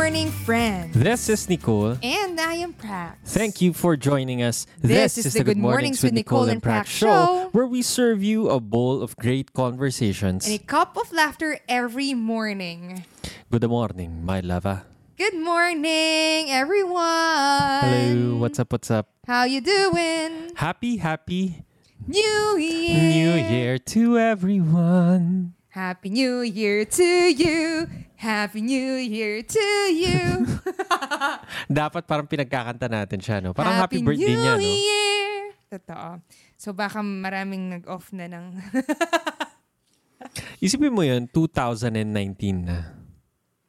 morning, friends. This is Nicole. And I am Prax. Thank you for joining us. This is the Good Mornings with Nicole and Prax show, where we serve you a bowl of great conversations. And a cup of laughter every morning. Good morning, my lover. Good morning, everyone. Hello, what's up, what's up? How you doing? Happy, happy New Year. New Year to everyone. Happy New Year to you. Happy New Year to you. Dapat parang pinagkakanta natin siya, no? Parang happy, birthday New niya, no? Year. Totoo. So baka maraming nag-off na ng... Isipin mo yun, 2019 na.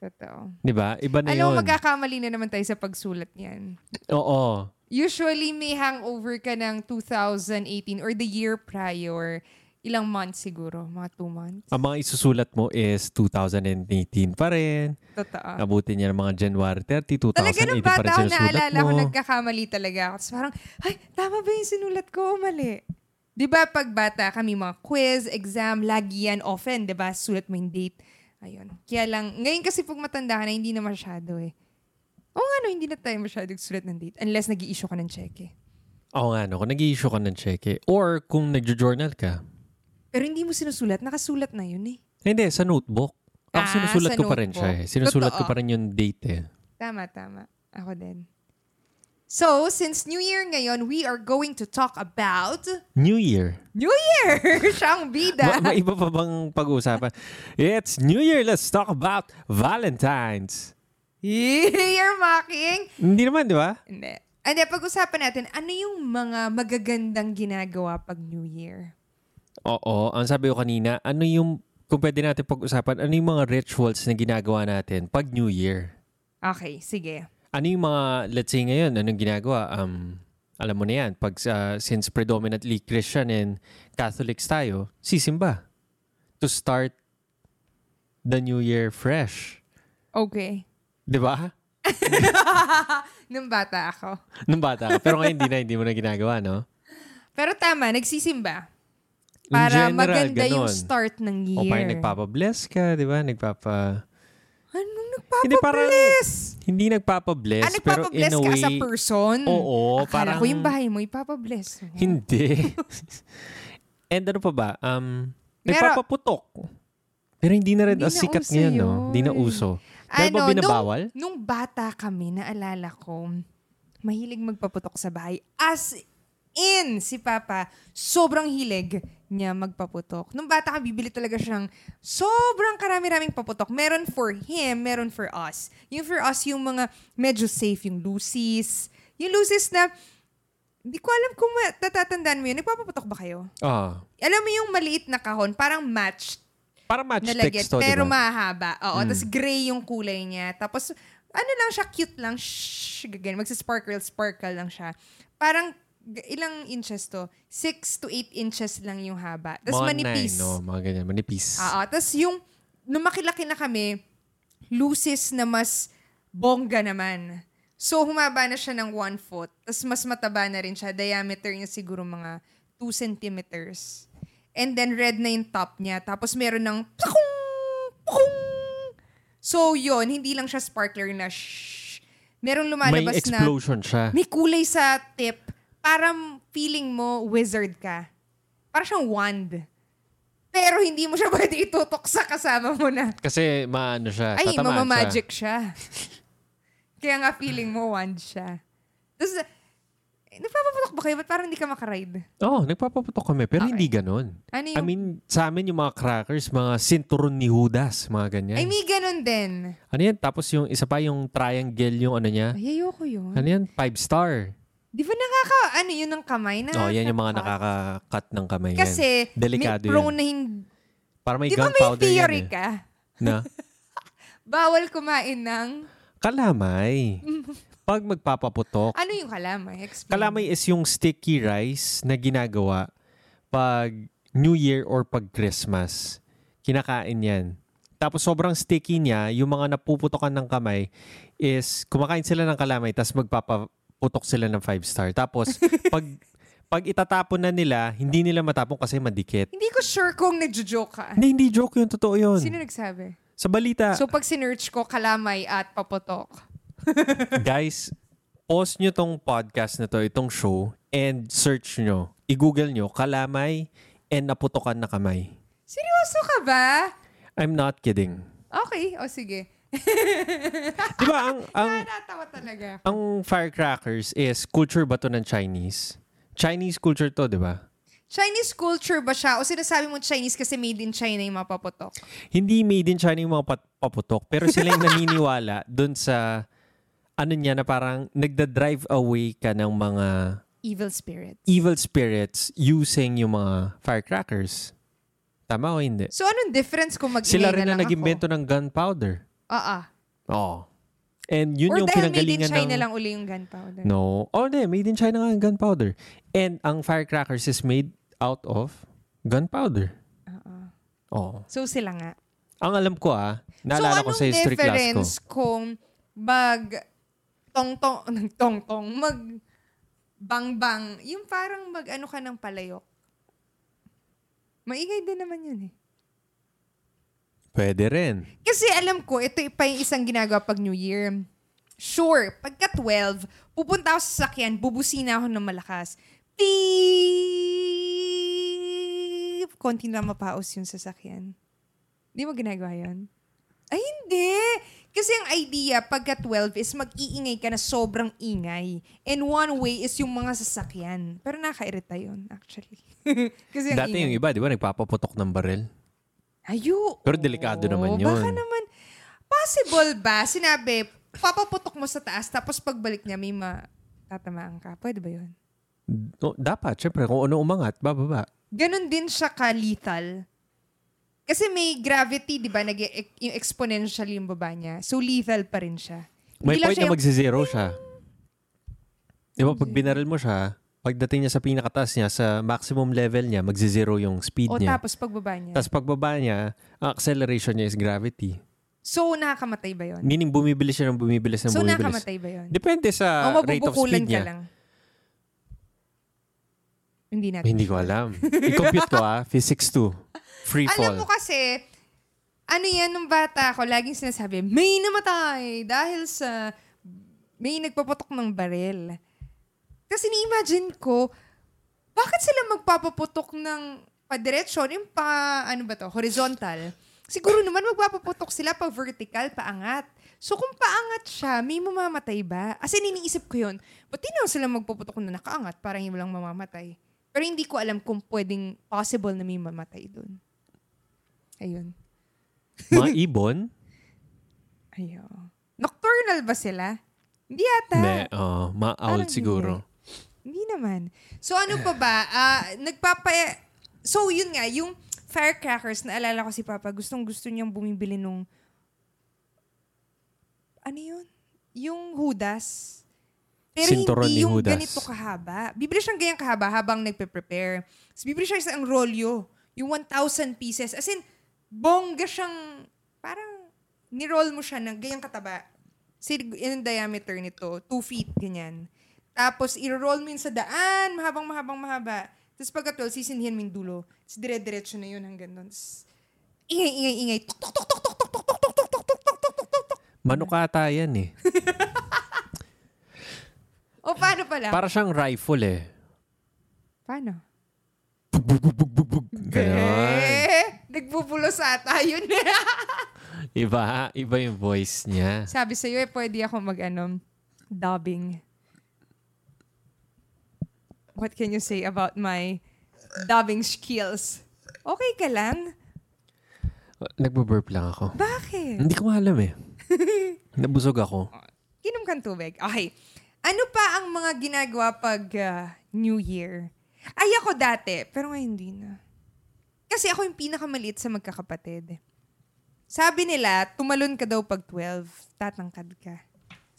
Totoo. Di ba? Iba na Alam yun. magkakamali na naman tayo sa pagsulat niyan. Oo. Usually, may hangover ka ng 2018 or the year prior. Ilang months siguro? Mga two months? Ang mga isusulat mo is 2018 pa rin. Totoo. Abutin niya ng mga January 30, 2018 Talaga nung pa bata rin ako, naalala mo. ko, nagkakamali talaga ako. Tapos parang, ay, tama ba yung sinulat ko o mali? Di ba pag bata kami, mga quiz, exam, lagi yan, often, di ba? Sulat mo yung date. Ayun. Kaya lang, ngayon kasi pag matanda ka na, hindi na masyado eh. Oo nga no, hindi na tayo masyado sulat ng date. Unless nag issue ka ng cheque. Oo nga, no? Kung nag-i-issue ka ng cheque. Or kung nag-journal ka. Pero hindi mo sinusulat, nakasulat na yun eh. Hindi, sa notebook. Ako Ah, sinusulat ko pa rin siya eh. Sinusulat ko Totoo. pa rin yung date eh. Tama, tama. Ako din. So, since New Year ngayon, we are going to talk about New Year. New Year! Siyang bida. Ma- may iba pa bang pag-uusapan? It's New Year. Let's talk about Valentine's. You're mocking? Hindi naman, di ba? Hindi. Hindi, pag-usapan natin, ano yung mga magagandang ginagawa pag New Year? Oo. Ang sabi ko kanina, ano yung, kung pwede natin pag-usapan, ano yung mga rituals na ginagawa natin pag New Year? Okay, sige. Ano yung mga, let's say ngayon, anong ginagawa? Um, alam mo na yan, pag, uh, since predominantly Christian and Catholics tayo, sisimba. To start the new year fresh. Okay. Di ba? Nung bata ako. Nung bata ka. Pero ngayon, hindi na, hindi mo na ginagawa, no? Pero tama, nagsisimba. Para general, maganda yung ganon. start ng O year. parang nagpapabless ka, di ba? Nagpapa... Anong Hindi, parang- nagpapabless? Hindi nagpapabless, Ah, pero in nagpapabless a ka way... as a person? Oo, Akala parang... ko yung bahay mo, ipapabless. mo. Hindi. And ano pa ba? Um, nagpapaputok. Pero hindi na rin Hindi as na sikat ngayon, no? yun. Hindi na uso. Pero ba binabawal? Nung, nung bata kami, naalala ko, mahilig magpaputok sa bahay. As in, si Papa, sobrang hilig niya magpaputok. Nung bata ka, bibili talaga siyang sobrang karami-raming paputok. Meron for him, meron for us. Yung for us, yung mga medyo safe, yung Lucy's. Yung Lucy's na, hindi ko alam kung natatandaan mo yun. Nagpapaputok ba kayo? Ah. Alam mo yung maliit na kahon, parang match nalagyan, text to, pero di ba? mahaba. Oo, Mm. tapos gray yung kulay niya. Tapos, ano lang siya, cute lang. Shhh, ganyan. Magsisparkle, sparkle lang siya. Parang, ilang inches to? 6 to 8 inches lang yung haba. Tapos manipis. nine, no? Mga ganyan, manipis. Oo, tapos yung, nung makilaki na kami, lucis na mas bongga naman. So, humaba na siya ng 1 foot. Tapos mas mataba na rin siya. Diameter niya siguro mga 2 centimeters. And then red na yung top niya. Tapos meron ng pakung, pakung. So, yon hindi lang siya sparkler na shh. Merong May lumalabas na explosion siya. may kulay sa tip. Para feeling mo wizard ka. Para siyang wand. Pero hindi mo siya pwede itutok sa kasama mo na. Kasi maano siya, Ay, mamamagic siya. Kaya nga feeling mo wand siya. Tapos, eh, nagpapaputok ba kayo? Ba't parang hindi ka makaride? siya. Oo, oh, nagpapaputok kami, pero Okay. hindi ganun. Ano yung... I mean, sa amin yung mga crackers, mga sinturon ni Judas, mga ganyan. Ay, may ganun din. ano yan? Tapos yung isa pa yung triangle yung ano niya. Ay, ayoko yun. Ano yan? Five star. Di ba nakaka... Ano yun ng kamay? Oh, yan yung mga Nakaka- nakaka-cut ng kamay yan. Kasi, Delikado may prone na hindi... Para may Di ba may gunpowder yan theory eh. ka? Na, Bawal kumain ng... kalamay. Pag magpapaputok, Ano yung kalamay? Explain. kalamay is yung sticky rice na ginagawa pag New Year or pag Christmas. Kinakain yan. Tapos sobrang sticky niya, yung mga napuputokan ng kamay is kumakain sila ng kalamay tapos magpapaputok sila ng five star. Tapos pag pag itatapon na nila, hindi nila matapon kasi madikit. Hindi ko sure kung nagjo-joke ka. Hindi, hindi joke yun. Totoo yun. Sino nagsabi? Sa balita, So pag sinerch ko, kalamay at paputok. guys, pause nyo tong podcast na to, itong show, and search nyo. I-google nyo, kalamay and naputokan na kamay. Seryoso ka ba? I'm not kidding. Okay, o sige. Di ba ang, ang, Natatawa talaga. ang firecrackers is culture ba to ng Chinese? Chinese culture to, di ba? Chinese culture ba siya? O sinasabi mo Chinese kasi made in China yung mapaputok? Hindi made in China yung mga pat- paputok, pero sila yung naniniwala dun sa ano niya na parang nagda-drive away ka ng mga Evil spirit. evil spirits using yung mga firecrackers. Tama o hindi? So anong difference kung mag Sila rin na na lang nag-imbento ng gunpowder. Ako? Oo. Oo. And yun Or yung dahil made in China ng... lang uli yung gunpowder. No. Oh, hindi. Made in China nga yung gunpowder. And ang firecrackers is made out of gunpowder. Oo. Oo. So sila nga. Ang alam ko ah, naalala so ko sa history class ko. difference kung mag tong-tong, tong-tong, mag bang-bang, yung parang mag ano ka ng palayok. Maingay din naman yun eh. Pwede rin. Kasi alam ko, ito pa yung isang ginagawa pag New Year. Sure, pagka 12, pupunta ako sa sakyan, bubusina ako ng malakas. Beep! Konti na mapaos yung sasakyan. Di mo ginagawa yun? Ay, hindi! Kasi ang idea, pagka 12 is mag-iingay ka na sobrang ingay. And one way is yung mga sasakyan. Pero nakakairita yun, actually. Kasi ang Dati ingay. yung iba, di ba, nagpapaputok ng baril. Ayo. Pero delikado naman yun. Baka naman, possible ba? Sinabi, papaputok mo sa taas, tapos pagbalik niya, may matatamaan ka. Pwede ba yun? No, dapat, syempre, kung ano umangat, bababa. Ganon din siya ka-lethal. Kasi may gravity, di ba? Nag yung exponential yung baba niya. So, lethal pa rin siya. May Hindi point siya na yung- magsi-zero siya. Di ba, pag binaril mo siya, pagdating niya sa pinakataas niya, sa maximum level niya, magzi-zero yung speed O niya. tapos pagbaba niya. Tapos pagbaba niya, ang acceleration niya is gravity. so, nakakamatay ba yun? Meaning bumibilis siya ng bumibilis ng So, bumibilis. nakamatay ba yun? Depende sa o rate of speed ka niya. lang? Hindi natin. Hindi ko alam. I-compute ko ah. Physics 2. Free fall. Alam mo kasi, ano yan nung bata ako, laging sinasabi, may namatay dahil sa may nagpaputok ng baril. Kasi ni-imagine ko, bakit sila magpapaputok ng padiretsyon, yung pa, ano ba to, horizontal? Siguro naman magpapaputok sila pa vertical, paangat. So kung paangat siya, may mamamatay ba? As in, iniisip ko yun, ba't di na sila magpaputok na nakaangat para hindi lang mamamatay? Pero hindi ko alam kung pwedeng possible na may mamatay doon. Ayun. Mga ibon? Ayo. Nocturnal ba sila? Hindi yata. Hindi. Oh, mga owl Parang siguro. Hindi naman. So ano pa ba? Ah, nagpapa... So yun nga, yung firecrackers, naalala ko si Papa, gustong gusto niyang bumibili nung... Ano yun? Yung Hudas. Pero Sinturon hindi yung Judas. ganito kahaba. Bibili siyang ganyang kahaba habang nagpe-prepare. So, bibili siya isang rolyo. Yung 1,000 pieces. As in, bongga siyang... Parang ni-roll mo siya ng ganyang kataba. Sig- yung diameter nito, 2 feet, ganyan. Tapos, i-roll mo yun sa daan, mahabang, mahabang, mahaba. Tapos pagka 12, sisindihan mo yung dulo. Tapos dire-diretso na yun hanggang doon. Tapos, ingay, ingay, ingay. Tuk, tuk, tuk, tuk, tuk, tuk, tuk, tuk, tuk, tuk, tuk, tuk, tuk, tuk, tuk, tuk. Manukata yan eh. O, paano pala? Para siyang rifle eh. paano? Ganon. Eh, nagbubulos ata yun. Iba, iba yung voice niya. Sabi sa'yo, eh, pwede ako mag, ano, dubbing. What can you say about my dubbing skills? Okay ka lang? Nagbo-burp lang ako. Bakit? Hindi ko alam eh. Nabusog ako. Inom kang tubig. Okay. Ano pa ang mga ginagawa pag ah, New Year? Ay, ako dati. Pero ngayon hindi na. Kasi ako yung pinakamaliit sa magkakapatid. Sabi nila, tumalon ka daw pag 12, tatangkad ka.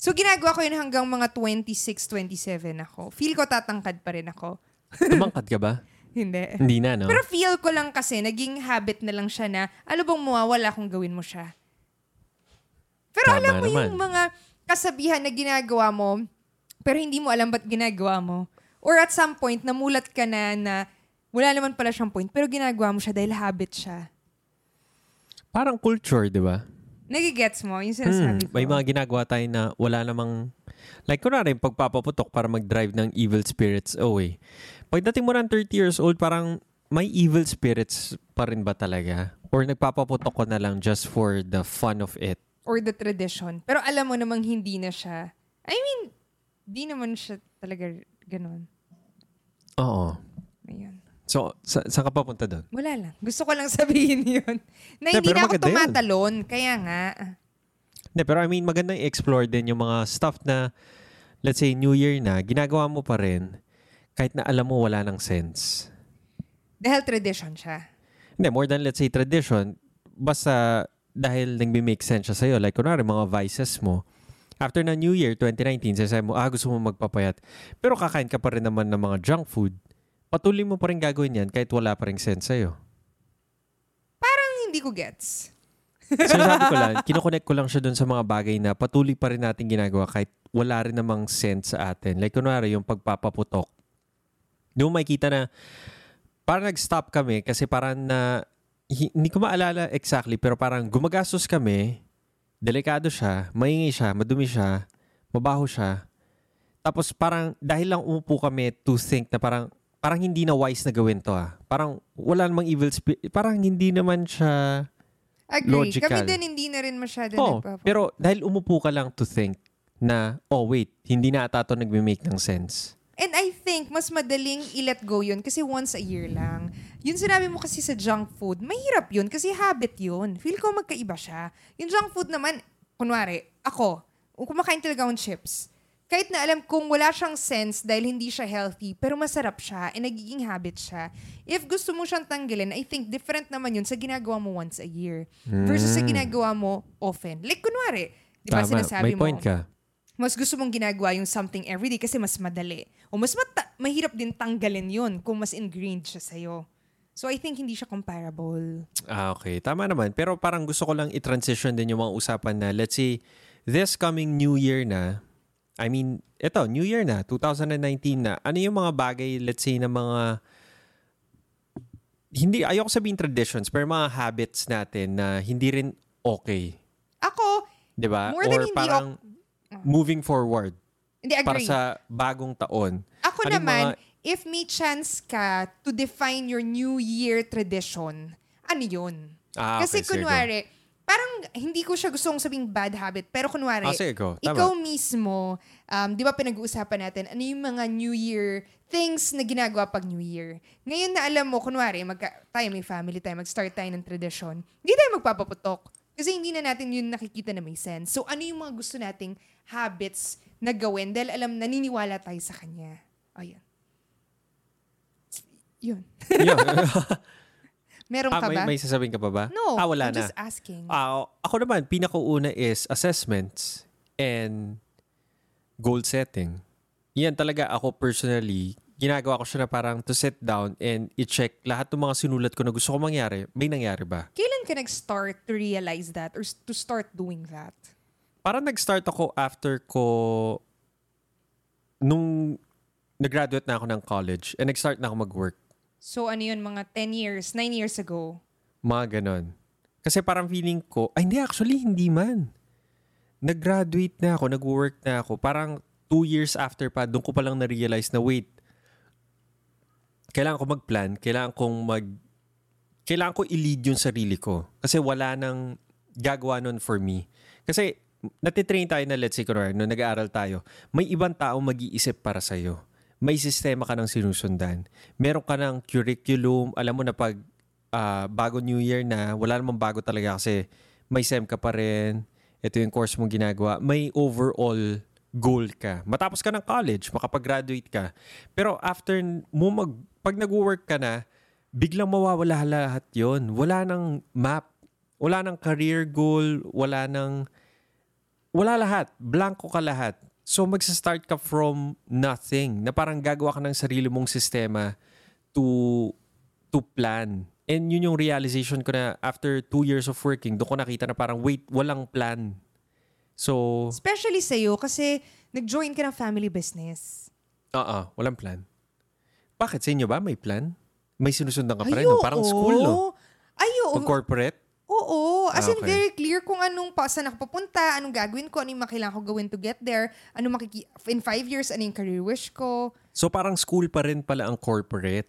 So, ginagawa ko yun hanggang mga 26, 27 ako. Feel ko tatangkad pa rin ako. Tumangkad ka ba? Hindi. Hindi na, no? Pero feel ko lang kasi, naging habit na lang siya na, ano bang mawawala kung gawin mo siya? Pero Tama alam mo naman. yung mga kasabihan na ginagawa mo, pero hindi mo alam ba't ginagawa mo. Or at some point, namulat ka na na wala naman pala siyang point, pero ginagawa mo siya dahil habit siya. Parang culture, di ba? Nagigets mo yung Hmm, sinasabi ko. may mga ginagawa tayo na wala namang... Like, kunwari, pagpapaputok para mag-drive ng evil spirits away. Pagdating mo ng 30 years old, parang may evil spirits pa rin ba talaga? Or nagpapaputok ko na lang just for the fun of it? Or the tradition. Pero alam mo namang hindi na siya. I mean, di naman siya talaga ganun. Oo. So, sa, saan ka papunta doon? Wala lang. Gusto ko lang sabihin yun. Na hindi pero na ako maganda yun. tumatalon. Kaya nga. Hindi, pero I mean, maganda i-explore din yung mga stuff na, let's say, New Year na, ginagawa mo pa rin, kahit na alam mo wala ng sense. Dahil tradition siya. Hindi, more than, let's say, tradition, basta dahil nagme-make sense siya sa'yo. Like, kunwari, mga vices mo, after na New Year 2019, sasabi mo, ah, gusto mo magpapayat. Pero kakain ka pa rin naman ng mga junk food. Patuloy mo pa rin gagawin yan kahit wala pa rin sense sa'yo. Parang hindi ko gets. So sabi ko lang, kinoconnect ko lang siya dun sa mga bagay na patuloy pa rin natin ginagawa kahit wala rin namang sense sa atin. Like kunwari yung pagpapaputok. Doon makikita na parang nag-stop kami kasi parang na hi- hindi ko maalala exactly pero parang gumagastos kami, delikado siya, maingay siya, madumi siya, mabaho siya. Tapos parang dahil lang umupo kami to think na parang parang hindi na wise na gawin to ah. Parang wala namang evil spirit. Parang hindi naman siya Agree. Logical. Kami din hindi na rin masyado Oh, nagpapa- pero dahil umupo ka lang to think na, oh wait, hindi na ata ito nagme-make ng sense. And I think mas madaling i-let go yun kasi once a year lang. Yun sinabi mo kasi sa junk food, mahirap yun kasi habit yun. Feel ko magkaiba siya. Yung junk food naman, kunwari, ako, kumakain talaga akong chips, kahit na alam kong wala siyang sense dahil hindi siya healthy, pero masarap siya and nagiging habit siya. If gusto mo siyang tanggalin, I think different naman yun sa ginagawa mo once a year versus sa ginagawa mo often. Like kunwari, di ba. Tama, sinasabi may mo, point ka. mas gusto mong ginagawa yung something everyday kasi mas madali. O mas mata- mahirap din tanggalin yun kung mas ingrained siya sa'yo. So I think hindi siya comparable. Ah, okay. Tama naman. Pero parang gusto ko lang i-transition din yung mga usapan na, let's say, this coming New Year na, I mean, eto, New Year na, 2019 na, ano yung mga bagay, let's say, na mga, hindi, ayoko sabihin traditions, pero mga habits natin na hindi rin okay. Ako, Di ba? Than Or hindi parang moving forward hindi para agree. sa bagong taon. Ako Ano naman, mga- if may chance ka to define your New Year tradition, ano yun? Ah, Kasi okay, sige, kunwari, parang hindi ko siya gustong sabing bad habit, pero kunwari, Ah, sige, go. Tama. ikaw mismo, um, di ba pinag-uusapan natin, ano yung mga New Year things na ginagawa pag New Year? Ngayon na alam mo, kunwari, magka, tayo may family tayo, mag-start tayo ng tradisyon, hindi tayo magpapaputok. Kasi hindi na natin yun nakikita na may sense. So, ano yung mga gusto nating habits na gawin dahil alam, naniniwala tayo sa kanya. Ayun. Yun. Yun. Meron ah, ka may, ba? may sasabihin ka pa ba? no, Ah, wala I'm na. just asking. Ah, ako naman, pinakauna is assessments and goal setting. Yan talaga ako personally, ginagawa ko siya na parang to sit down and i-check lahat ng mga sinulat ko na gusto ko mangyari, may nangyari ba? Kailan ka nag-start to realize that or to start doing that? Parang nag-start ako after ko nung nag-graduate na ako ng college and nag-start na ako mag-work. So ano yun, mga 10 years, 9 years ago? Mga ganon. Kasi parang feeling ko, ay hindi actually, hindi man. Nag-graduate na ako, nag-work na ako. Parang two years after pa, doon ko palang na-realize na wait, kailangan ko mag-plan, kailangan kong mag... Kailangan ko i-lead yung sarili ko. Kasi wala nang gagawa nun for me. Kasi natitrain tayo na let's say, kunwari, nung nag-aaral tayo, may ibang tao mag-iisip para sa'yo. May sistema ka ng sinusundan. Meron ka ng curriculum. Alam mo na pag ah, bago New Year na, wala namang bago talaga kasi may SEM ka pa rin. Ito yung course mong ginagawa. May overall goal ka. Matapos ka ng college, makapag-graduate ka. Pero after mo mag, pag nag-work ka na, biglang mawawala lahat yon Wala nang map. Wala nang career goal. Wala nang... Wala lahat. Blanco ka lahat. So magsa-start ka from nothing. Na parang gagawa ka ng sarili mong sistema to to plan. And yun yung realization ko na after two years of working, doon ko nakita na parang wait, walang plan. So, Especially sa'yo kasi nag-join ka ng family business. oo, walang plan. Bakit? Sa inyo ba may plan? May sinusundan ka pa rin, no? Parang school, no? Ay, oo. Pag corporate? Oo. As Ah, in, okay. very clear kung anong pa, saan ako papunta, anong gagawin ko, ano yung mga kailangan ko gawin to get there, ano makiki... In five years, ano yung career wish ko. So parang school pa rin pala ang corporate.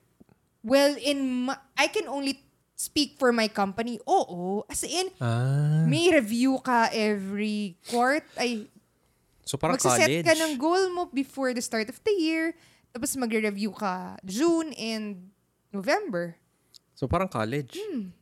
Well, in ma- I can only speak for my company. Oo. As in, Ah. may review ka every quart. Ay, So parang magsaset college. ka ng goal mo before the start of the year. Tapos magre-review ka June and November. So parang college. Hmm.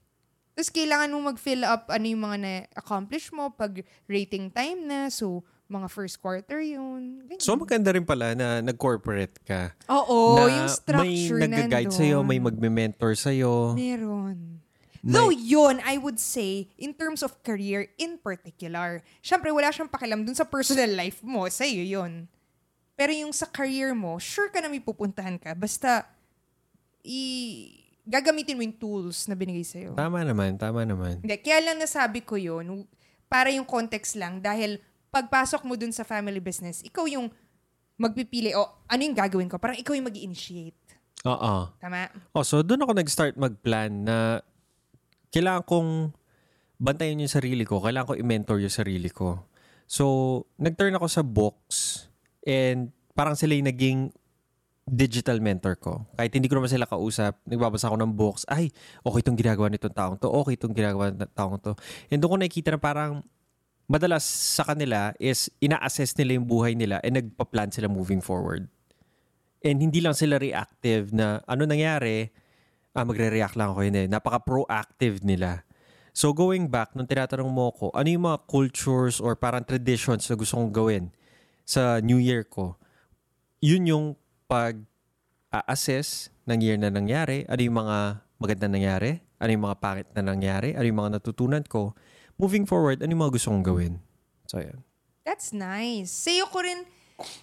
Tapos kailangan mo mag-fill up ano yung mga na-accomplish mo pag rating time na. So, mga first quarter yun. Ganyan. So maganda rin pala na nag-corporate ka. Oo, na yung structure may nag-guide sa'yo, may magme-mentor sa'yo. Meron. May- Though yun, I would say, in terms of career in particular, syempre wala siyang pakialam dun sa personal life mo, sa'yo yun. Pero yung sa career mo, sure ka na may pupuntahan ka. Basta, i gagamitin mo yung tools na binigay sa'yo. Tama naman, tama naman. Hindi, kaya lang nasabi ko yun, para yung context lang, dahil pagpasok mo dun sa family business, ikaw yung magpipili, o ano yung gagawin ko? Parang ikaw yung mag initiate Oo. Tama? Oh, so doon ako nag-start mag-plan na kailangan kong bantayan yung sarili ko, kailangan ko i-mentor yung sarili ko. So, nag-turn ako sa books and parang sila yung naging digital mentor ko. Kahit hindi ko naman sila kausap, nagbabasa ako ng books, ay, okay itong ginagawa nitong taong to, okay itong ginagawa ng taong to. And doon ko nakikita na parang madalas sa kanila is ina-assess nila yung buhay nila and nagpa-plan sila moving forward. And hindi lang sila reactive na ano nangyari, ah, magre-react lang ako yun eh. Napaka-proactive nila. So going back, nung tinatanong mo ko, ano yung mga cultures or parang traditions na gusto kong gawin sa New Year ko, yun yung pag-assess ng year na nangyari, ano yung mga maganda nangyari, ano yung mga pangit na nangyari, ano yung mga natutunan ko. Moving forward, ano yung mga gusto kong gawin? So, yan. That's nice. Sa'yo ko rin,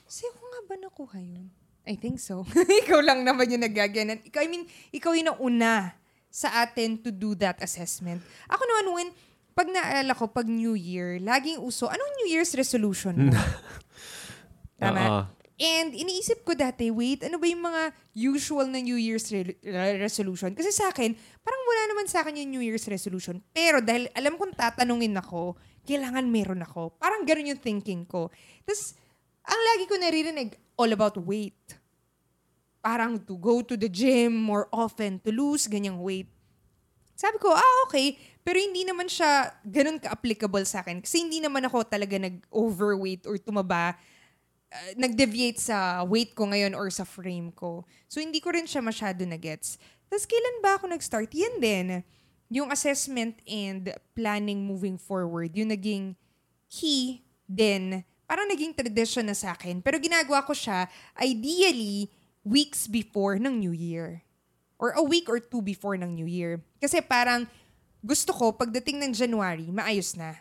sa'yo ko nga ba nakuha yun? I think so. ikaw lang naman yung nagaganan. Ikaw, I mean, ikaw yung nauna sa atin to do that assessment. Ako naman, when, pag naalala ko, pag New Year, laging uso, anong New Year's resolution mo? Tama? Oo. And iniisip ko dati, wait, ano ba yung mga usual na New Year's re- re- resolution? Kasi sa akin, parang wala naman sa akin yung New Year's resolution. Pero dahil alam kong tatanungin ako, kailangan meron ako. Parang ganun yung thinking ko. Tapos, ang lagi ko naririnig, all about weight. Parang to go to the gym more often, to lose ganyang weight. Sabi ko, ah, okay. Pero hindi naman siya ganun ka-applicable sa akin. Kasi hindi naman ako talaga nag-overweight or tumaba uh, nag-deviate sa weight ko ngayon or sa frame ko. So, hindi ko rin siya masyado na-gets. Tapos, kailan ba ako nag-start? Yan din. Yung assessment and planning moving forward, yung naging key din. Parang naging tradition na sa akin. Pero ginagawa ko siya, ideally, weeks before ng New Year. Or a week or two before ng New Year. Kasi parang gusto ko, pagdating ng January, maayos na.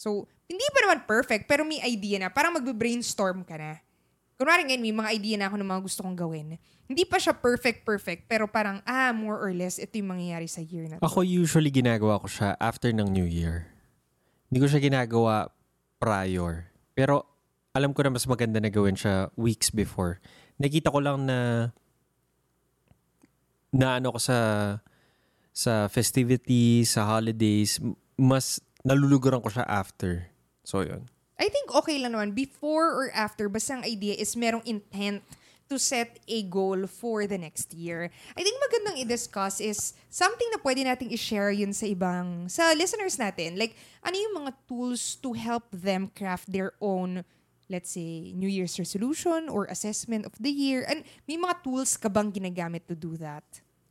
So, hindi pa naman perfect, pero may idea na. Parang magbe-brainstorm ka na. Kunwari ngayon, may mga idea na ako ng mga gusto kong gawin. Hindi pa siya perfect, perfect, pero parang, ah, more or less, ito yung mangyayari sa year na to. Ako usually ginagawa ko siya after ng New Year. Hindi ko siya ginagawa prior. Pero alam ko na mas maganda na gawin siya weeks before. Nakita ko lang na na ano ko sa sa festivities, sa holidays, mas naluluguran ko siya after. So, yun. I think okay lang naman, before or after, basta ang idea is merong intent to set a goal for the next year. I think magandang i-discuss is something na pwede nating i-share yun sa ibang, sa listeners natin. Like, ano yung mga tools to help them craft their own, let's say, New Year's resolution or assessment of the year? And may mga tools ka bang ginagamit to do that?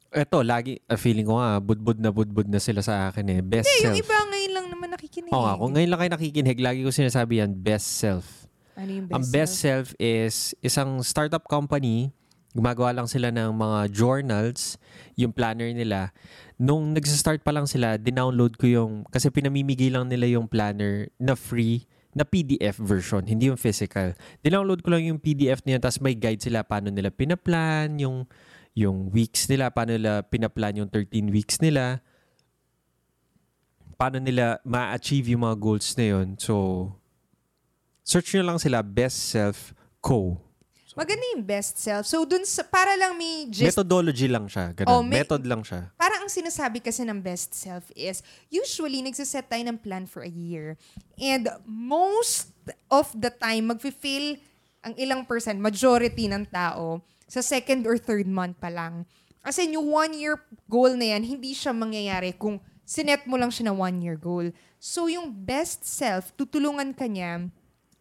Eto, lagi, ah, feeling ko nga, budbud na budbud na sila sa akin eh. Best yung self. iba ngayon lang naman nakikinig. Oo nga, kung ngayon lang kayo nakikinig, lagi ko sinasabi yan, best self. Ano yung best Ang best self? self is isang startup company, gumagawa lang sila ng mga journals, yung planner nila. Nung nagsa-start pa lang sila, dinownload ko yung, kasi pinamimigay lang nila yung planner na free, na PDF version, hindi yung physical. Dinownload ko lang yung PDF niya, tapos may guide sila paano nila pinaplan, yung, yung weeks nila, paano nila pinaplan yung 13 weeks nila, paano nila ma-achieve yung mga goals na yun. So, search nyo lang sila, Best Self Co. Maganda yung best self. So, dun sa, para lang may gist Methodology lang siya. Ganun. Oh, may- Method lang siya. parang ang sinasabi kasi ng best self is, usually, nagsiset tayo ng plan for a year. And most of the time, mag-fail ang ilang percent, majority ng tao, sa second or third month pa lang. Kasi yung one-year goal na yan, hindi siya mangyayari kung sinet mo lang siya na one-year goal. So, yung best self, tutulungan ka niya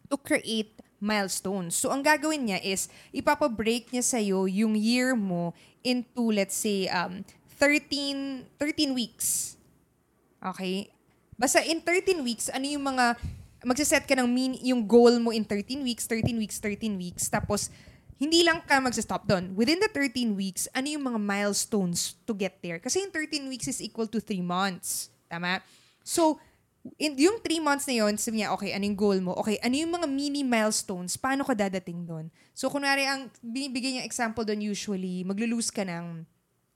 to create milestones. So, ang gagawin niya is, ipapabreak niya sa'yo yung year mo into, let's say, um, 13, 13 weeks. Okay? Basta in 13 weeks, ano yung mga, magsiset ka ng min, yung goal mo in 13 weeks, 13 weeks, 13 weeks. Tapos, hindi lang ka magsa-stop doon. Within the 13 weeks, ano yung mga milestones to get there? Kasi yung 13 weeks is equal to 3 months. Tama? So, in, yung 3 months na yun, sabi niya, okay, ano yung goal mo? Okay, ano yung mga mini milestones? Paano ka dadating doon? So, kunwari, ang binibigay niya example doon usually, maglo-lose ka ng,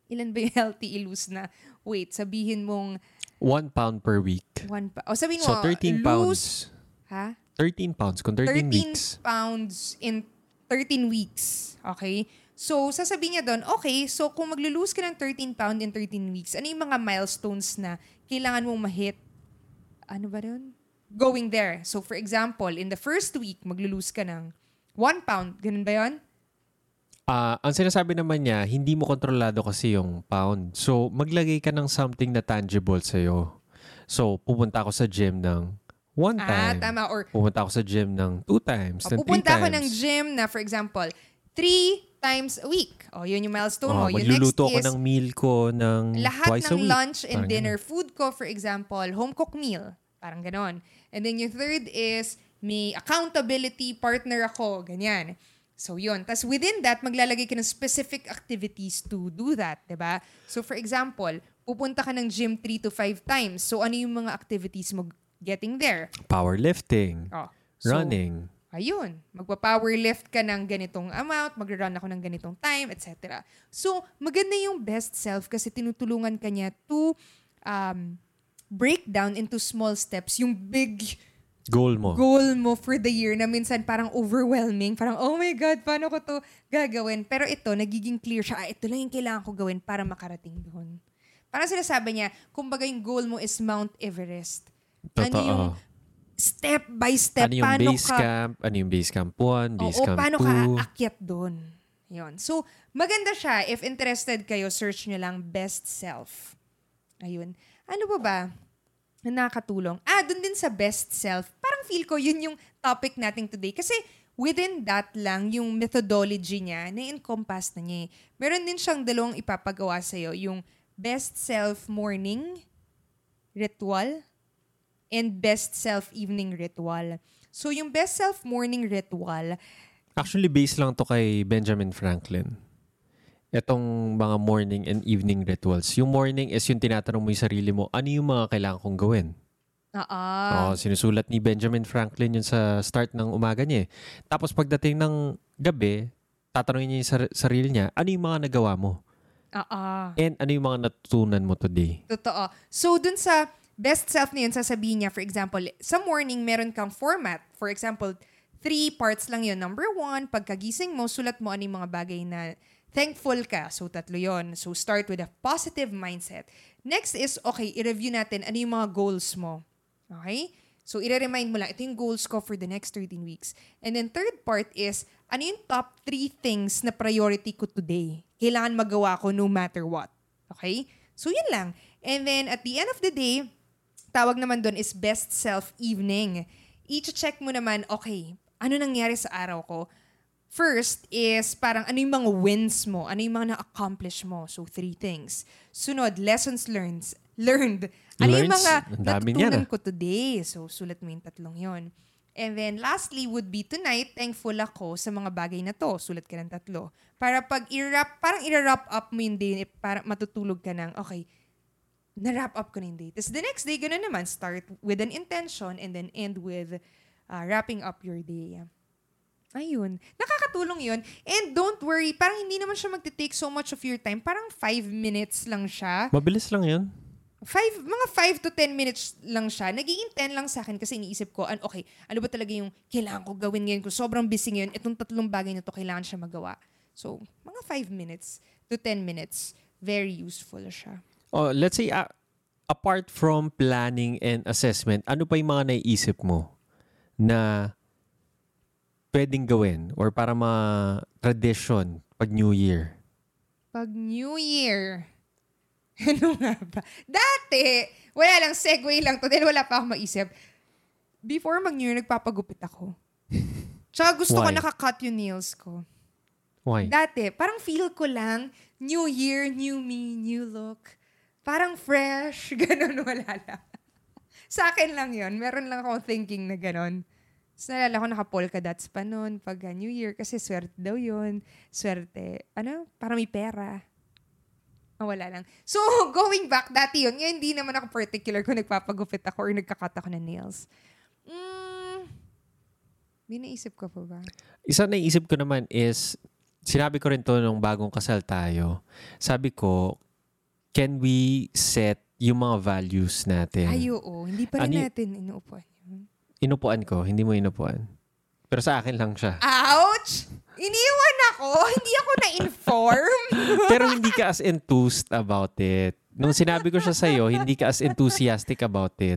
ilan ba yung healthy i-lose na weight? Sabihin mong, One pound per week. one pa. O sabihin mo, So, 13 lose, pounds. Ha? 13 pounds kung 13, 13 weeks. pounds in 13 weeks. Okay? So, sasabihin niya doon, okay, so kung maglo-lose ka ng 13 pound in 13 weeks, ano yung mga milestones na kailangan mong ma-hit? Ano ba yun? Going there. So, for example, in the first week, maglo-lose ka ng 1 pound. Ganun ba yun? Ah, ang sinasabi naman niya, hindi mo kontrolado kasi yung pound. So, maglagay ka ng something na tangible sa'yo. So, pupunta ako sa gym ng one Ah, time. tama. Or Pupunta ako sa gym ng two times, ng three pupunta ako times. ng gym na, for example, 3 times a week. O, yun yung milestone Oh, mo. Yung next ako is, ng meal ko ng lahat twice a ng week. lunch and Parang dinner food ko, for example, home cooked meal. Parang ganon. And then yung third is, may accountability partner ako. Ganyan. So yun. Tapos within that, maglalagay ka ng specific activities to do that. 'di ba? So for example, pupunta ka ng gym 3 to 5 times. So ano yung mga activities mo getting there? Powerlifting, Oh, so, running. Ayun, magpa-powerlift ka ng ganitong amount, mag-run ako ng ganitong time, etc. So, maganda yung best self kasi tinutulungan ka niya to um, break down into small steps yung big Goal mo. goal mo for the year na minsan parang overwhelming. Parang, oh my God, paano ko to gagawin? Pero ito, nagiging clear siya, ah, ito lang yung kailangan ko gawin para makarating doon. Parang sinasabi niya, kumbaga yung goal mo is Mount Everest. Ano Totoo. yung step by step, ano yung paano base ka camp? Ano yung base camp 1, base Oo, camp paano 2? ka aakyat doon? Yun. So, maganda siya. If interested kayo, search nyo lang best self. Ayun. Ano ba ba? Na nakakatulong. Ah, dun din sa best self. Parang feel ko yun yung topic natin today. Kasi within that lang, yung methodology niya, na-encompass na niya eh. Meron din siyang dalawang ipapagawa sa'yo. Yung best self morning ritual and best self evening ritual. So, yung best self morning ritual, Actually, base lang to kay Benjamin Franklin. Itong mga morning and evening rituals. Yung morning is yung tinatanong mo yung sarili mo, ano yung mga kailangan kong gawin? ah, Oo, sinusulat ni Benjamin Franklin yun sa start ng umaga niya. eh. Tapos pagdating ng gabi, tatanungin niya yung sar- sarili niya, ano yung mga nagawa mo? ah. And ano yung mga natutunan mo today? Totoo. So, dun sa best self na yun, sasabihin niya, for example, sa morning, meron kang format. For example, three parts lang yun. Number one, pagkagising mo, sulat mo ano yung mga bagay na thankful ka. So, tatlo yon So, start with a positive mindset. Next is, okay, i-review natin ano yung mga goals mo. Okay? So, i-remind mo lang, ito yung goals ko for the next 13 weeks. And then, third part is, ano yung top three things na priority ko today? Kailangan magawa ko no matter what. Okay? So, yun lang. And then, at the end of the day, tawag naman doon is best self evening. I-check mo naman, okay, ano nangyari sa araw ko? First is parang ano yung mga wins mo, ano yung mga na-accomplish mo. So, three things. Sunod, lessons learned. Learned. Ano yung Learns? mga dami niyan, natutunan ah. ko today? So, sulat mo yung tatlong yon. And then, lastly would be tonight, thankful ako sa mga bagay na to. Sulat ka ng tatlo. Para pag i-wrap, parang i-wrap up mo yung day, para matutulog ka ng, okay, na-wrap up ko na yung day. Tapos the next day, gano'n naman, start with an intention and then end with uh, wrapping up your day. Ayun. Nakakatulong yun. And don't worry, parang hindi naman siya magte-take so much of your time. Parang five minutes lang siya. Mabilis lang yun. Five, mga 5 to 10 minutes lang siya. Nagiging 10 lang sa akin kasi iniisip ko, an, okay, ano ba talaga yung kailangan ko gawin ngayon? Kung sobrang busy ngayon, itong tatlong bagay na to kailangan siya magawa. So, mga 5 minutes to 10 minutes, very useful siya. Oh, let's say uh, apart from planning and assessment, ano pa yung mga naiisip mo na pwedeng gawin or para ma tradition pag New Year? Pag New Year, ano nga ba? Dati, wala lang, segue lang to dahil wala pa akong maisip. Before mag-New Year, nagpapagupit ako. Tsaka gusto ko Why? nakakat yung nails ko. Why? Dati, parang feel ko lang, new year, new me, new look. Parang fresh, ganun, wala lang. Sa akin lang yon Meron lang ako thinking na ganun. So, nalala ko naka-polka dots pa noon pag New Year kasi swerte daw yon Swerte. Ano? Para may pera. Ah, wala lang. So, going back, dati yun. Ngayon, hindi naman ako particular kung nagpapagupit ako or nagkakat ako ng nails. Mm, may naisip ko pa ba? Isa na isip ko naman is, sinabi ko rin to nung bagong kasal tayo. Sabi ko, can we set yung mga values natin? Ay, oo. Hindi pa rin Ano natin inuupuan yun. Inupuan ko, hindi mo inupuan. Pero sa akin lang siya. Ouch! Iniwan ako. Hindi ako na-inform. Pero hindi ka as enthused about it. Nung sinabi ko siya sa'yo, hindi ka as enthusiastic about it.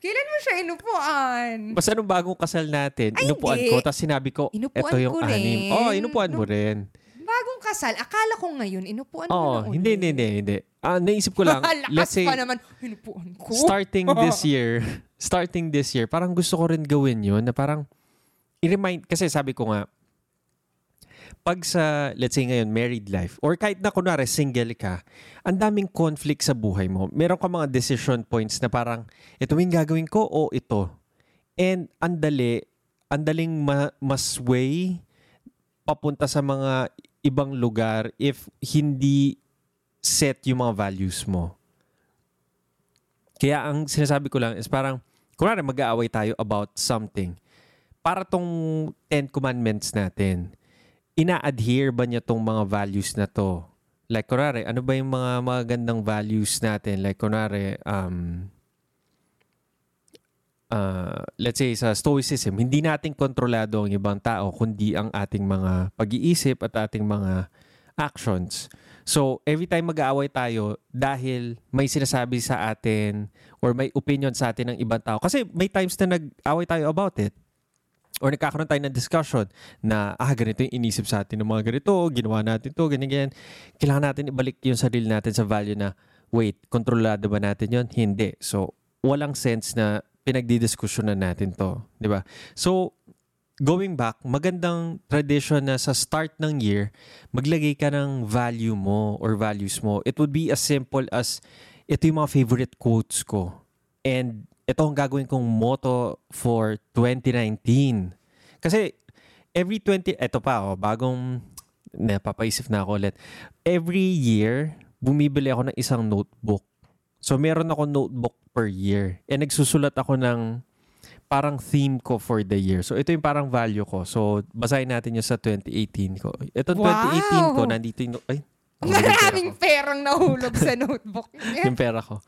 Kailan mo siya inupuan? Basta nung bagong kasal natin, Ay, inupuan hindi. ko, tapos sinabi ko, Inupuan eto yung ko anim. Oh, inupuan mo rin. Bagong kasal. Akala ko ngayon, inupuan mo Oh, na hindi, hindi, hindi, hindi. Ah, naisip ko lang, let's say, pa naman. Inupuan ko. starting this year, starting this year, parang gusto ko rin gawin yun na parang i-remind, kasi sabi ko nga, pag sa, let's say ngayon, married life, or kahit na kunwari single ka, ang daming conflict sa buhay mo. Meron ka mga decision points na parang, ito yung gagawin ko o ito. And ang dali, ang daling ma- masway papunta sa mga ibang lugar if hindi set yung mga values mo. Kaya ang sinasabi ko lang is parang, kunwari mag-aaway tayo about something. Para tong Ten Commandments natin, ina-adhere ba niya tong mga values na to? Like, kunwari, ano ba yung mga magandang values natin? Like, kunwari, um, uh, let's say sa stoicism, hindi natin kontrolado ang ibang tao, kundi ang ating mga pag-iisip at ating mga actions. So, every time mag-aaway tayo, dahil may sinasabi sa atin or may opinion sa atin ng ibang tao. Kasi may times na nag-away tayo about it. Or nagkakaroon tayo ng discussion na, ah, ganito yung inisip sa atin ng mga ganito, ginawa natin to, ganyan, ganyan. Kailangan natin ibalik yung sarili natin sa value na, wait, kontrolado ba natin yon Hindi. So, walang sense na pinagdidiskusyonan natin to. Di ba? So, going back, magandang tradition na sa start ng year, maglagay ka ng value mo or values mo. It would be as simple as, ito yung mga favorite quotes ko. And ito ang gagawin kong motto for 2019. Kasi every 20, eto pa oh, bagong, napapaisip na ako ulit. Every year, bumibili ako ng isang notebook. So meron ako notebook per year. And nagsusulat ako ng parang theme ko for the year. So ito yung parang value ko. So basahin natin yung sa 2018 ko. Ito 2018 ko, Wow! nandito yung, ay, Maraming perang nahulog sa notebook. yung pera ko.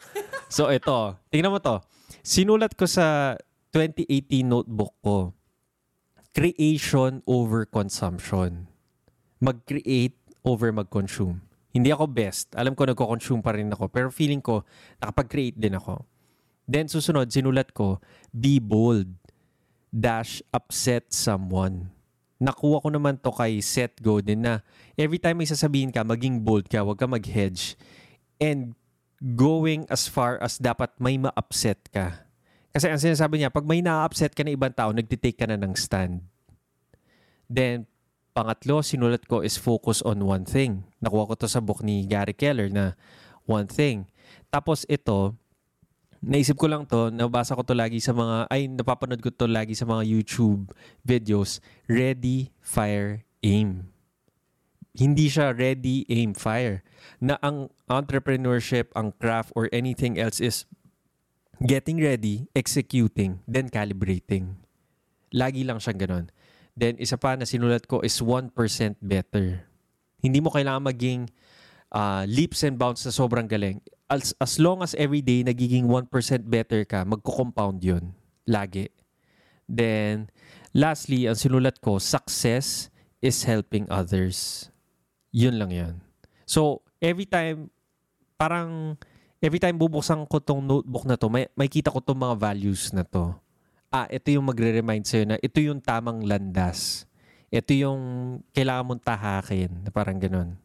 So ito, tingnan mo to. Sinulat ko sa 2018 notebook ko, creation over consumption. Mag-create over mag-consume. Hindi ako best. Alam ko nagko-consume pa rin ako. Pero feeling ko, nakapag-create din ako. Then susunod, sinulat ko, be bold. Dash upset someone. Nakuha ko naman to kay Seth Godin na every time may sasabihin ka, maging bold ka, huwag ka mag-hedge. And going as far as dapat may ma-upset ka. Kasi ang sinasabi niya, pag may na-upset ka na ibang tao, nagtitake ka na ng stand. Then, pangatlo, sinulat ko is focus on one thing. Nakuha ko to sa book ni Gary Keller na one thing. Tapos ito, naisip ko lang to, nabasa ko to lagi sa mga, ay napapanood ko to lagi sa mga YouTube videos, ready, fire, aim. Hindi siya ready, aim, fire. Na ang entrepreneurship, ang craft, or anything else is getting ready, executing, then calibrating. Lagi lang siyang ganon. Then, isa pa na sinulat ko is 1% better. Hindi mo kailangan maging ah, leaps and bounds na sobrang galing. As, as long as every day nagiging 1% better ka, magko-compound yun. Lagi. Then, lastly, ang sinulat ko, success is helping others. Yun lang yan. So, every time parang every time bubuksan ko tong notebook na to, may, may kita ko tong mga values na to. Ah, ito yung magre-remind sa'yo na ito yung tamang landas. Ito yung kailangan mong tahakin. Parang ganun.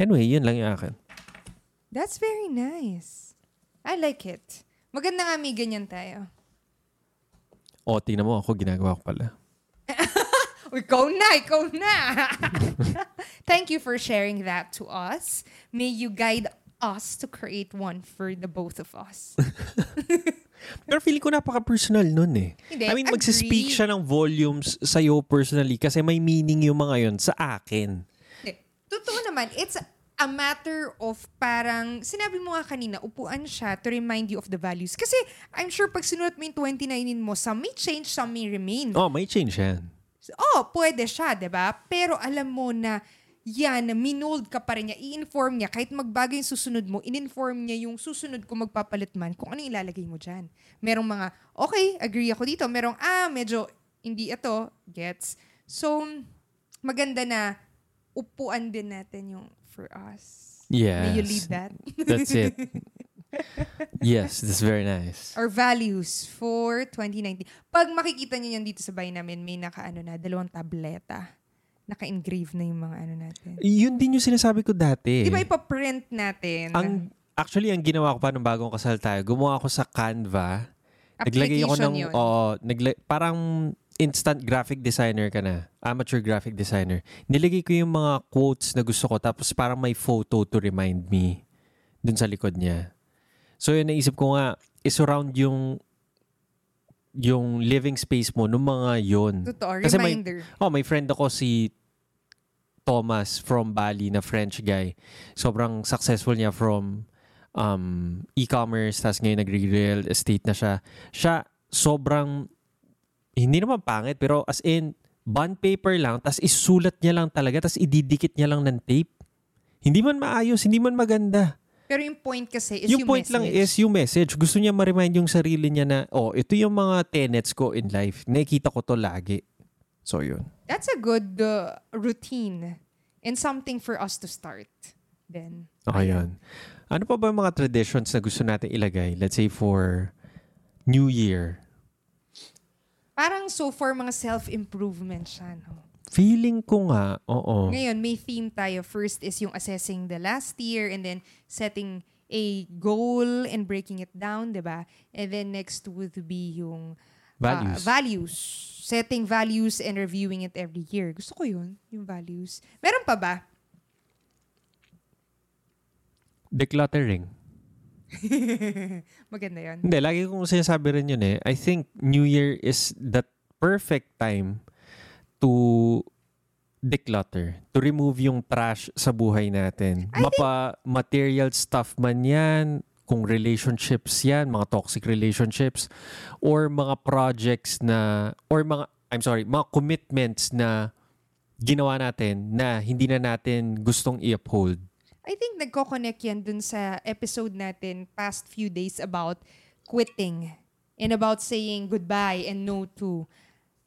Anyway, yun lang yung akin. That's very nice. I like it. Maganda nga may ganyan tayo. O, tingnan mo ako, ginagawa ko pala. Ikaw na, ikaw na. Thank you for sharing that to us. May you guide us to create one for the both of us. Pero feeling ko napaka-personal nun eh. Hindi, I mean, magsispeak agree. siya ng volumes sa'yo personally kasi may meaning yung mga yun sa akin. Totoo naman, it's a matter of parang, sinabi mo nga kanina, upuan siya to remind you of the values. Kasi I'm sure pag sinulat mo yung 2019 mo, some may change, some may remain. Oh, may change yan. Oh, pwede siya, 'di ba? Pero alam mo na yan, minold ka pa rin niya, i-inform niya, kahit magbago yung susunod mo, in-inform niya yung susunod kung magpapalit man, kung ano ilalagay mo dyan. Merong mga, okay, agree ako dito. Merong, ah, medyo hindi ito, gets. So, maganda na upuan din natin yung for us. Yes. May you lead that? That's it. yes, that's very nice. Our values for 2019. Pag makikita niyo yan dito sa bahay namin, may naka-ano na, dalawang tableta. Naka-engrave na yung mga ano natin. Yun din yung sinasabi ko dati. Di ba ipaprint natin? Ang, actually, ang ginawa ko pa nung bagong kasal tayo, gumawa ako sa Canva. Naglagay ako ng, yun. oo, nagla- parang instant graphic designer ka na. Amateur graphic designer. Nilagay ko yung mga quotes na gusto ko tapos parang may photo to remind me dun sa likod niya. So yun, naisip ko nga, isurround yung yung living space mo nung mga yun. Totoo, Kasi may-. Oh, may friend ako si Thomas from Bali na French guy. Sobrang successful niya from um, e-commerce, tapos ngayon nagre-real estate na siya. Siya, sobrang, hindi naman pangit, pero as in, bond paper lang, tapos isulat niya lang talaga, tapos ididikit niya lang ng tape. Hindi man maayos, hindi man maganda. Pero yung point kasi is yung yung, point lang message. is yung message. Gusto niya ma-remind yung sarili niya na, oh, ito yung mga tenets ko in life. Nakikita ko to lagi. So, yun. That's a good uh, routine and something for us to start then. Okay, yun. Ano pa ba yung mga traditions na gusto natin ilagay? Let's say for New Year. Parang so far mga self-improvement siya, no? Feeling ko nga, oo. Ngayon, may theme tayo. First is yung assessing the last year and then setting a goal and breaking it down, di ba? And then next would be yung ah, Values. values. Setting values and reviewing it every year. Gusto ko yun, yung values. Meron pa ba? Decluttering. Maganda yun. Hindi, lagi kong sinasabi rin yun eh. I think New Year is the perfect time to declutter. To remove yung trash sa buhay natin. I Mapa material stuff man yan, kung relationships yan, mga toxic relationships, or mga projects na, or mga, I'm sorry, mga commitments na ginawa natin na hindi na natin gustong i-uphold. I think nagko-connect yan dun sa episode natin past few days about quitting and about saying goodbye and no to.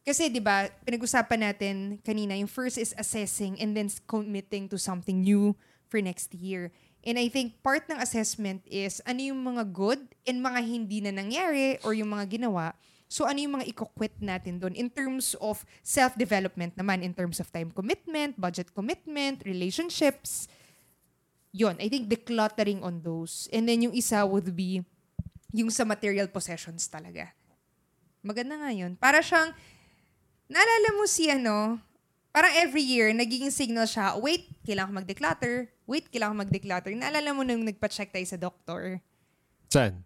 Kasi 'di ba, pinag-usapan natin kanina, yung first is assessing and then committing to something new for next year. And I think part ng assessment is ano yung mga good and mga hindi na nangyari or yung mga ginawa. So ano yung mga i-quit natin doon in terms of self-development naman, in terms of time commitment, budget commitment, relationships, yon I think decluttering on those. And then yung isa would be yung sa material possessions talaga. Maganda nga yun. Para siyang, naalala mo si ano, parang every year, nagiging signal siya, wait, kailangan ko mag-declutter. Wait, kailangan ko mag-declutter. Naalala mo nung nagpa-check tayo sa doktor. Saan?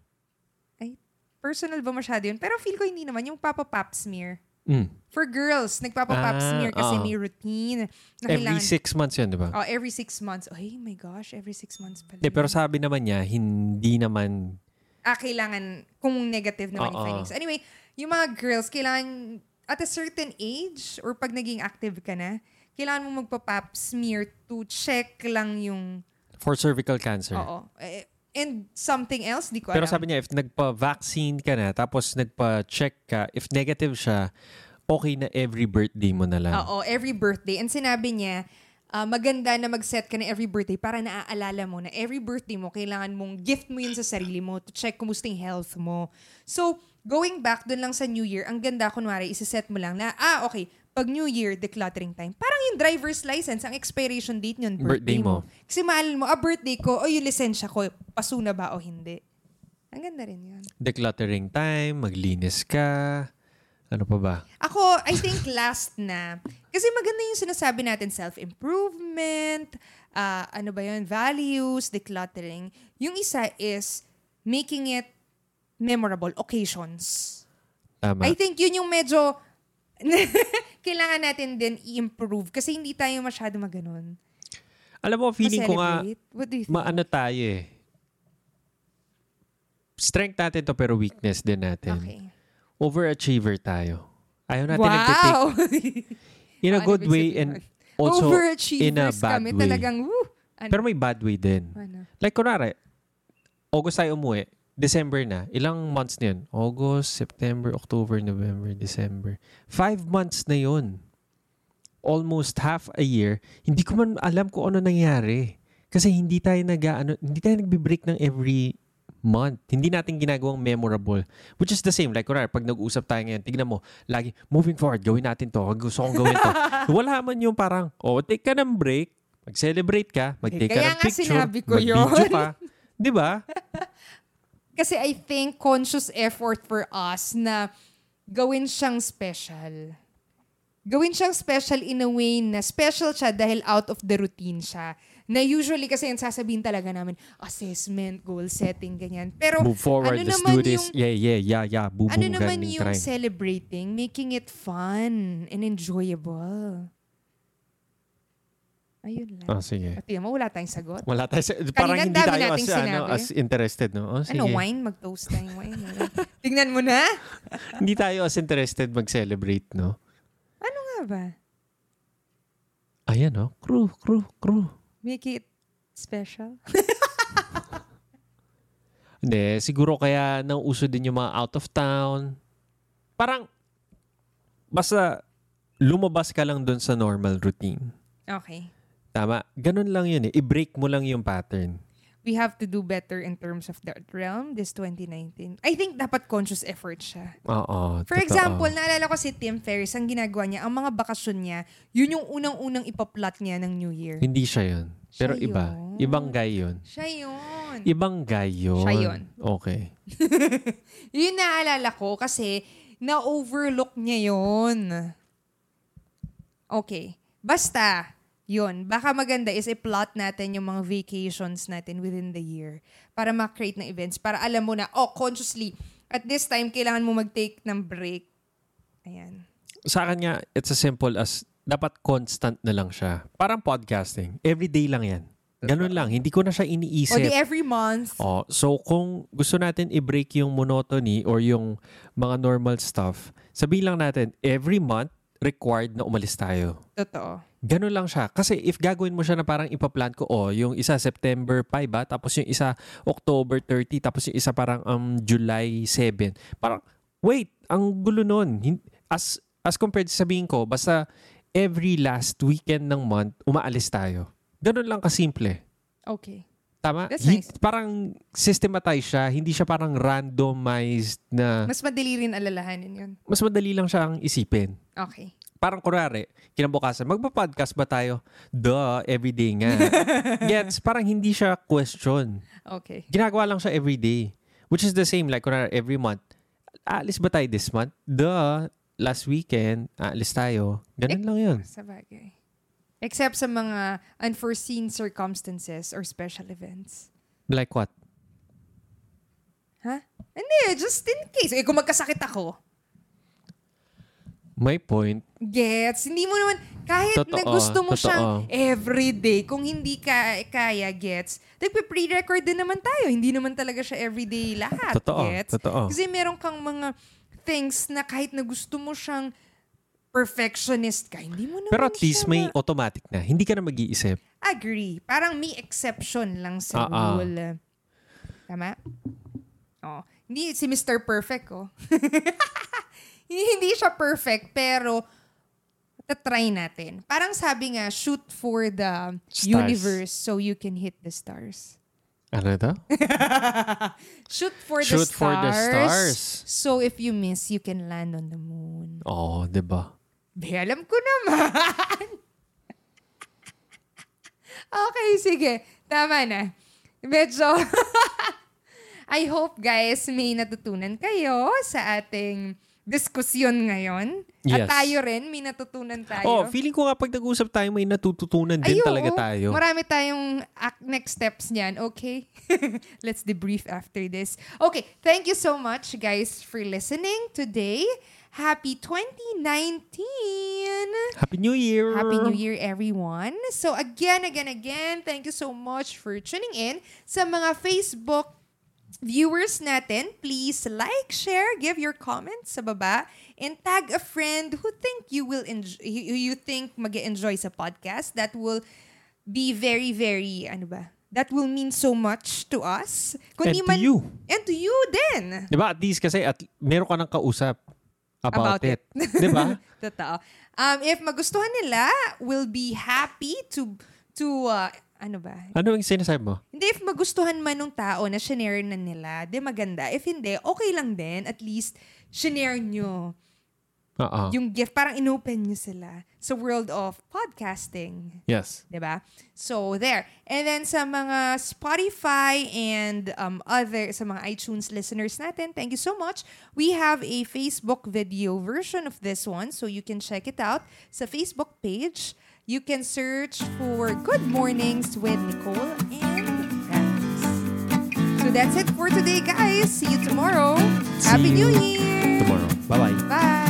Ay, personal ba masyado yun? Pero feel ko hindi naman. Yung Papa Pap smear. Mm. For girls, nagpapa-pap Ah, smear kasi oo. may routine. Na Every six months yun, di ba? Oh, every six months. Ay, my gosh, every six months pala. Hindi, pero sabi naman niya, hindi naman ah, kailangan, kung negative naman yung Oo. findings. Anyway, yung mga girls, kailangan, at a certain age, or pag naging active ka na, kailangan mo magpa-pap smear to check lang yung, for cervical cancer. oo. Eh, And something else, di ko Pero alam. sabi niya, if nagpa-vaccine ka na, tapos nagpa-check ka, if negative siya, okay na every birthday mo na lang. Oo, every birthday. And sinabi niya, ah, maganda na mag-set ka na every birthday para naaalala mo na every birthday mo, kailangan mong gift mo yun sa sarili mo to check kumusta yung health mo. So, going back dun lang sa New Year, ang ganda, kunwari, isiset mo lang na, ah, okay, pag New Year, decluttering time. Parang yung driver's license, ang expiration date yun, birthday, Birthday mo. mo. Kasi maalala mo, ah, birthday ko, o yung lisensya ko, paso na ba o hindi. Ang ganda rin yun. Decluttering time, maglinis ka. Ano pa ba? Ako, I think last na. Kasi maganda yung sinasabi natin, self-improvement, ah, ano ba yun, values, decluttering. Yung isa is making it memorable, occasions. Tama. I think yun yung medyo kailangan natin din i-improve kasi hindi tayo masyado maganon. Alam mo, feeling ko nga, maano tayo eh. Strength natin to pero weakness din natin. okay. Overachiever tayo. Ayaw natin Wow! in a Ano good way and also in a bad kami. way. Talagang, woo! Ano? Pero may bad way din. ano? Like, kunwari, August tayo umuwi. December na. Ilang months na yun? August, September, October, November, December. Five months na yun. Almost half a year. Hindi ko man alam kung ano nangyari. Kasi hindi tayo nag ano, hindi tayo nagbe-break ng every month. Hindi natin ginagawang memorable. Which is the same. Like, kunwari, pag nag-uusap tayo ngayon, tignan mo, lagi, moving forward, gawin natin to. Gusto kong gawin to. Wala man yung parang, oh, take ka ng break, mag-celebrate ka, mag-take Kaya ka ng picture, sinabi ko mag-video yun. ka. Di ba? Kasi I think conscious effort for us na gawin siyang special. Gawin siyang special in a way na special siya dahil out of the routine siya. Na usually kasi yung sasabihin talaga namin, assessment, goal setting, ganyan. Pero Move forward, ano let's naman do this. yung- yeah, yeah, yeah, yeah. Boom, ano boom, naman yung try. celebrating, making it fun and enjoyable. Ayun lang. Oh, sige. Pati mo, wala tayong sagot. Wala tayo. Sa, parang ang hindi tayo as, ano, as interested, no? Oh, sige. Ano, wine? Mag-toast tayong wine. Tingnan mo na. hindi tayo as interested mag-celebrate, no? Ano nga ba? Ayan, no? Crew, crew, crew. Make it special? Hindi, siguro kaya nang uso din yung mga out of town. Parang, basta lumabas ka lang dun sa normal routine. Okay. Tama? Ganun lang yun eh. I-break mo lang yung pattern. We have to do better in terms of that realm this 2019. I think dapat conscious effort siya. Oo, For totoo. example, naalala ko si Tim Ferriss, ang ginagawa niya, ang mga bakasyon niya, yun yung unang-unang ipaplot niya ng New Year. Hindi siya yun. Pero Siya iba. yun. Ibang guy yun. Siya yun. Ibang guy yun. Siya yun. Okay. Yun naalala ko kasi na-overlook niya yun. Okay. Basta, yun. Baka maganda is i-plot natin yung mga vacations natin within the year para ma-create ng events. Para alam mo na, oh, consciously, at this time, kailangan mo mag-take ng break. Ayan. Sa akin nga, it's as simple as dapat constant na lang siya. Parang podcasting. Everyday lang yan. Ganun lang. Hindi ko na siya O di iniisip. every month. Oh, so kung gusto natin i-break yung monotony or yung mga normal stuff, sabihin lang natin, every month, required na umalis tayo. Totoo. Ganun lang siya. Kasi if gagawin mo siya na parang ipaplan ko, oh, yung isa September 5 ba, tapos yung isa October 30, tapos yung isa parang um, July 7. Parang, wait, ang gulo nun. As, as compared sa sabihin ko, basta every last weekend ng month, umaalis tayo. Ganun lang kasimple. Okay. Tama? That's nice. Parang systematize siya, hindi siya parang randomized na Mas madali rin alalahanin yun. mas madali lang siyang isipin. Okay. Parang kunwari, kinabukasan, magpa-podcast ba tayo? Duh, everyday nga. Gets, parang hindi siya question. Okay. Ginagawa lang siya everyday. Which is the same, like kunwari, every month. Aalis ba tayo this month? Duh, last weekend, aalis tayo. Ganun lang yun. Sa bagay. Except sa mga unforeseen circumstances or special events. Like what? Ha? Hindi, just in case. Eh, kung magkasakit ako, My point. gets. Hindi mo naman, kahit na Totoo, gusto mo totoo. siyang everyday, kung hindi ka kaya, gets, nagpe-pre-record din naman tayo. Hindi naman talaga siya everyday lahat, Totoo, gets. totoo. Kasi meron kang mga things na kahit na gusto mo siyang perfectionist ka, hindi mo naman Pero at least may ma- automatic na. Hindi ka na mag-iisip. Agree. Parang may exception lang sa ah. rule. Tama? Oh, hindi si Mr. Perfect, oh. hindi siya perfect, pero tatry natin. Parang sabi nga, shoot for the Stars. universe so you can hit the stars. Ano ito? Shoot for the Shoot stars. for the stars. So if you miss, you can land on the moon. Oo, di ba? Be, alam ko naman. okay, sige. Tama na. Medyo... I hope guys may natutunan kayo sa ating diskusyon ngayon. Yes. At tayo rin, may natutunan tayo. Oh, feeling ko nga pag nag-usap tayo, may natututunan din Ay, talaga tayo. Marami tayong ac- next steps niyan, okay? Let's debrief after this. Okay, thank you so much guys for listening today. Happy 2019! Happy New Year! Happy New Year, everyone. So again, again, again, thank you so much for tuning in sa mga Facebook viewers natin. Please like, share, give your comments sa baba, and tag a friend who think you will enjoy, who you think mag enjoy sa podcast. That will be very, very, ano ba? That will mean so much to us. And to you. And to you din. Di ba? At least kasi at meron ka ng kausap about, About it. Di ba? Totoo. Um, if magustuhan nila, we'll be happy to, to, uh, ano ba? Ano yung sinasabi mo? Hindi, if magustuhan man ng tao na shinare na nila, di maganda. If hindi, okay lang din. At least, shinare nyo Oo. yung gift. Parang inopen nyo sila sa world of podcasting. Yes. ba? So there. And then sa mga Spotify and um, other sa mga iTunes listeners natin, thank you so much. We have a Facebook video version of this one so you can check it out sa Facebook page. You can search for Good Mornings with Nicole and Franz. So that's it for today, guys. See you tomorrow. See Happy you New Year. Tomorrow. Bye-bye. Bye.